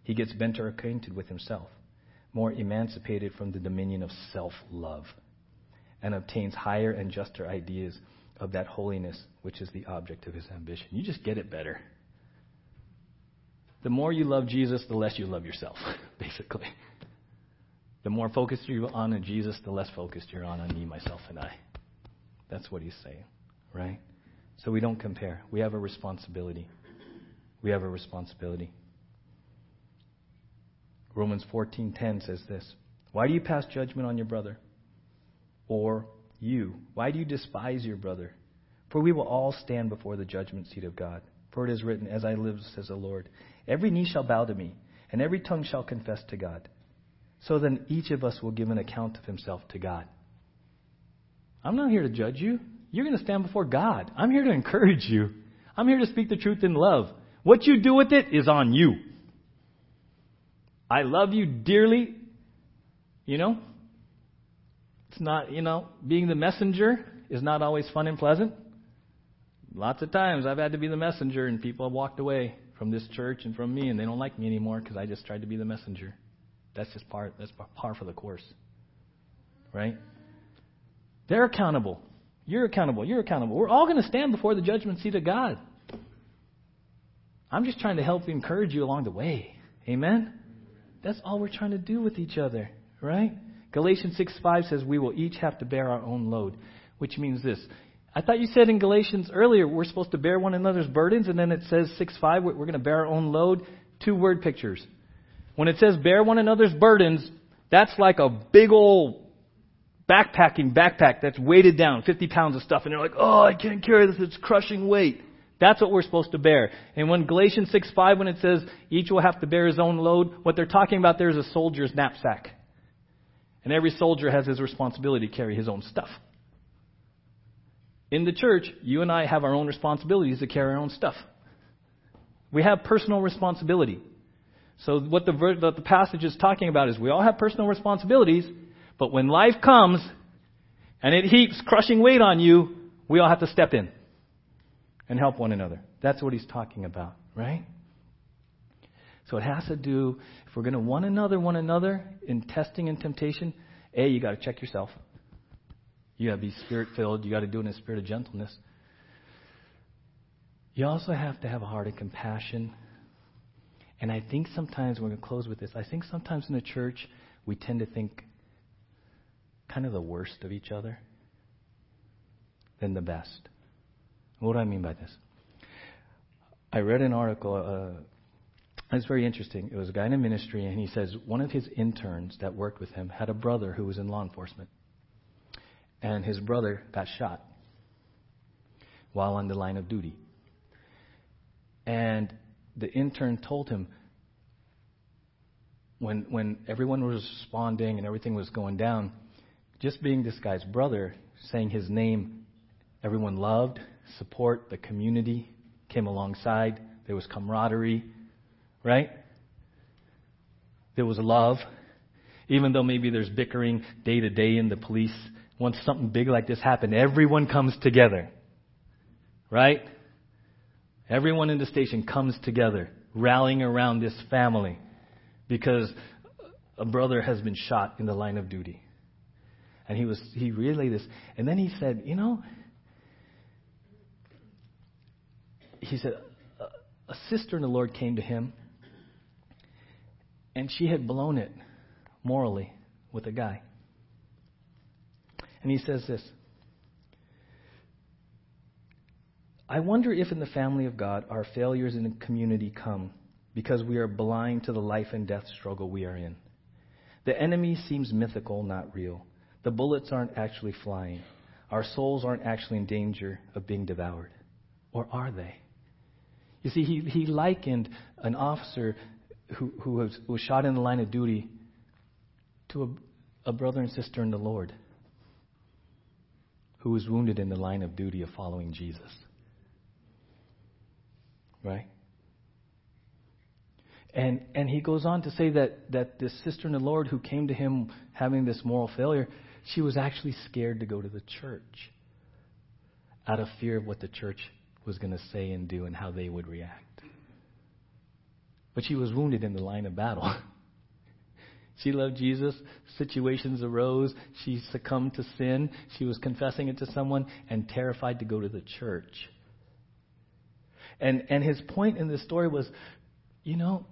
[SPEAKER 1] He gets better acquainted with himself, more emancipated from the dominion of self love, and obtains higher and juster ideas of that holiness which is the object of his ambition. You just get it better. The more you love Jesus, the less you love yourself, basically. The more focused you're on Jesus, the less focused you're on on me, myself, and I. That's what he's saying, right? So we don't compare. We have a responsibility. We have a responsibility. Romans 14:10 says this, "Why do you pass judgment on your brother? Or you, why do you despise your brother? For we will all stand before the judgment seat of God. For it is written, as I live, says the Lord, every knee shall bow to me, and every tongue shall confess to God." So then each of us will give an account of himself to God. I'm not here to judge you. You're going to stand before God. I'm here to encourage you. I'm here to speak the truth in love. What you do with it is on you. I love you dearly. You know? It's not, you know, being the messenger is not always fun and pleasant. Lots of times I've had to be the messenger and people have walked away from this church and from me and they don't like me anymore because I just tried to be the messenger. That's just part. That's par for the course, right? They're accountable. You're accountable. You're accountable. We're all going to stand before the judgment seat of God. I'm just trying to help encourage you along the way. Amen. That's all we're trying to do with each other, right? Galatians 6 5 says we will each have to bear our own load, which means this. I thought you said in Galatians earlier we're supposed to bear one another's burdens, and then it says 6 5, we're going to bear our own load. Two word pictures. When it says bear one another's burdens, that's like a big old backpacking backpack that's weighted down, 50 pounds of stuff, and you're like, oh, I can't carry this, it's crushing weight. That's what we're supposed to bear. And when Galatians 6 5, when it says each will have to bear his own load, what they're talking about there is a soldier's knapsack. And every soldier has his responsibility to carry his own stuff. In the church, you and I have our own responsibilities to carry our own stuff. We have personal responsibility. So what the, what the passage is talking about is we all have personal responsibilities, but when life comes and it heaps crushing weight on you, we all have to step in and help one another. That's what he's talking about, right? So it has to do, if we're going to one another, one another in testing and temptation, A, you got to check yourself. You got to be spirit filled. You got to do it in a spirit of gentleness. You also have to have a heart of compassion. And I think sometimes, we're going to close with this, I think sometimes in the church, we tend to think kind of the worst of each other than the best. What do I mean by this? I read an article, uh, it's very interesting. It was a guy in a ministry, and he says one of his interns that worked with him had a brother who was in law enforcement and his brother got shot while on the line of duty. And the intern told him when when everyone was responding and everything was going down, just being this guy's brother, saying his name, everyone loved, support, the community came alongside, there was camaraderie, right? There was love. Even though maybe there's bickering day to day in the police once something big like this happened, everyone comes together. Right? Everyone in the station comes together, rallying around this family because a brother has been shot in the line of duty. And he was he relayed this. And then he said, you know, he said, a sister in the Lord came to him, and she had blown it morally with a guy. And he says this I wonder if in the family of God our failures in the community come because we are blind to the life and death struggle we are in. The enemy seems mythical, not real. The bullets aren't actually flying. Our souls aren't actually in danger of being devoured. Or are they? You see, he, he likened an officer who, who was, was shot in the line of duty to a, a brother and sister in the Lord who was wounded in the line of duty of following Jesus. Right? And and he goes on to say that, that this sister in the Lord who came to him having this moral failure, she was actually scared to go to the church out of fear of what the church was going to say and do and how they would react. But she was wounded in the line of battle. She loved Jesus. Situations arose. She succumbed to sin. She was confessing it to someone and terrified to go to the church. And, and his point in this story was you know,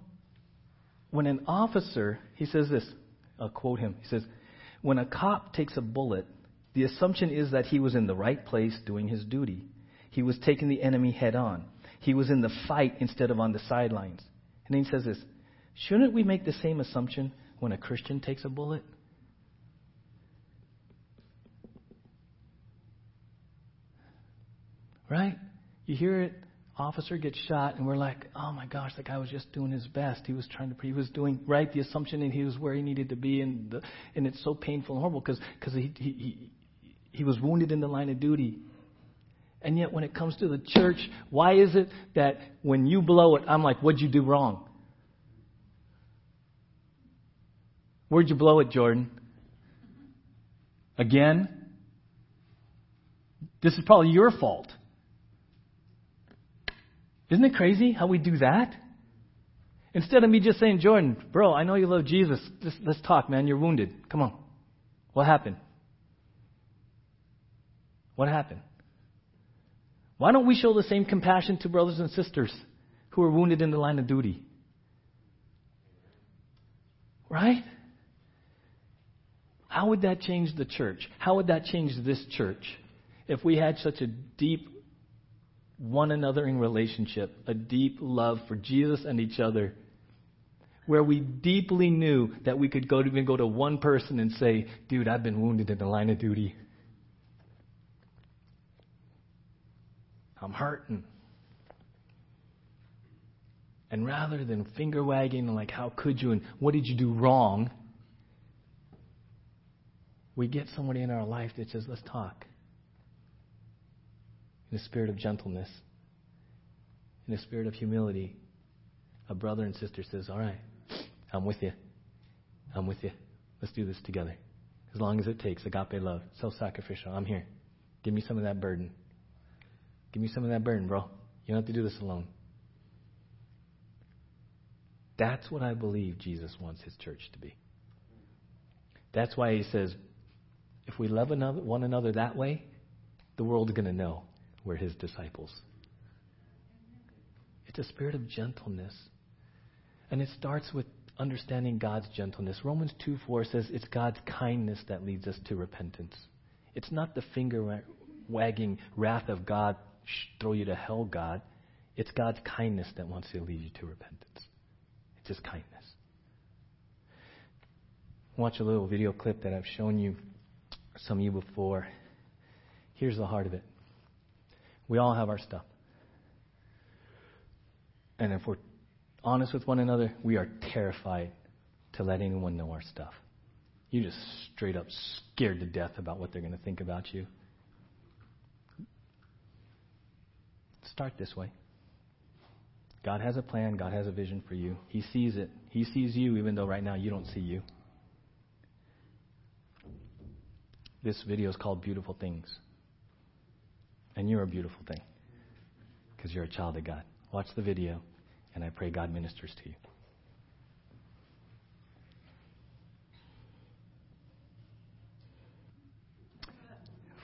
[SPEAKER 1] when an officer, he says this, I'll quote him. He says, When a cop takes a bullet, the assumption is that he was in the right place doing his duty. He was taking the enemy head on. He was in the fight instead of on the sidelines. And then he says this Shouldn't we make the same assumption when a Christian takes a bullet? Right? You hear it, officer gets shot, and we're like, oh my gosh, that guy was just doing his best. He was trying to, he was doing right, the assumption that he was where he needed to be, and the, and it's so painful and horrible because because he, he he he was wounded in the line of duty. And yet, when it comes to the church, why is it that when you blow it, I'm like, what'd you do wrong? Where'd you blow it, Jordan? Again? This is probably your fault. Isn't it crazy how we do that? Instead of me just saying, Jordan, bro, I know you love Jesus. Let's talk, man. You're wounded. Come on. What happened? What happened? Why don't we show the same compassion to brothers and sisters who are wounded in the line of duty? Right? How would that change the church? How would that change this church? if we had such a deep one another in relationship, a deep love for Jesus and each other, where we deeply knew that we could go to even go to one person and say, "Dude, I've been wounded in the line of duty. I'm hurting." And rather than finger wagging and like, "How could you?" and "What did you do wrong?" we get somebody in our life that says, "Let's talk." In a spirit of gentleness, in a spirit of humility, a brother and sister says, All right, I'm with you. I'm with you. Let's do this together. As long as it takes, agape love, self sacrificial. I'm here. Give me some of that burden. Give me some of that burden, bro. You don't have to do this alone. That's what I believe Jesus wants his church to be. That's why he says, if we love one another that way, the world's going to know we're his disciples. It's a spirit of gentleness. And it starts with understanding God's gentleness. Romans 2 4 says it's God's kindness that leads us to repentance. It's not the finger wagging wrath of God, throw you to hell, God. It's God's kindness that wants to lead you to repentance. It's His kindness. Watch a little video clip that I've shown you, some of you before. Here's the heart of it we all have our stuff. And if we're honest with one another, we are terrified to let anyone know our stuff. You're just straight up scared to death about what they're going to think about you. Start this way. God has a plan, God has a vision for you. He sees it. He sees you, even though right now you don't see you. This video is called Beautiful Things. And you're a beautiful thing because you're a child of God. Watch the video, and I pray God ministers to you.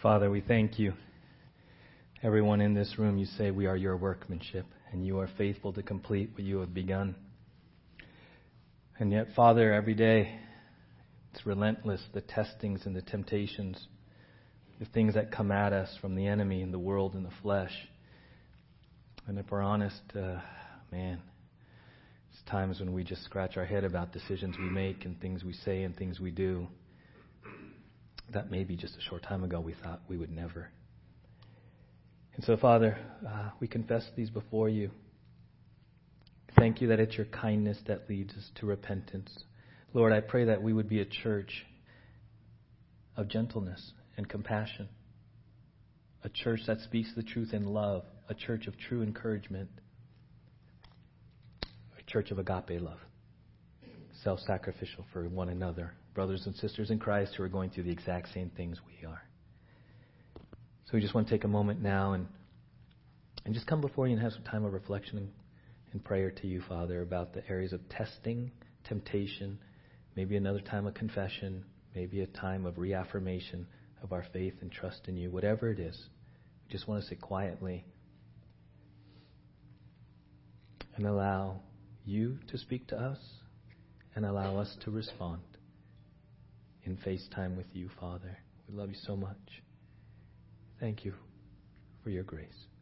[SPEAKER 1] Father, we thank you. Everyone in this room, you say we are your workmanship, and you are faithful to complete what you have begun. And yet, Father, every day, it's relentless, the testings and the temptations the things that come at us from the enemy and the world and the flesh. And if we're honest, uh, man, it's times when we just scratch our head about decisions we make and things we say and things we do that maybe just a short time ago we thought we would never. And so, Father, uh, we confess these before you. Thank you that it's your kindness that leads us to repentance. Lord, I pray that we would be a church of gentleness and compassion, a church that speaks the truth in love, a church of true encouragement, a church of agape love, self sacrificial for one another, brothers and sisters in Christ who are going through the exact same things we are. So we just want to take a moment now and, and just come before you and have some time of reflection and, prayer to you, Father, about the areas of testing, temptation, maybe another time of confession, maybe a time of reaffirmation of our faith and trust in you, whatever it is. We just want to sit quietly and allow you to speak to us and allow us to respond in FaceTime with you, Father. We love you so much. Thank you for your grace.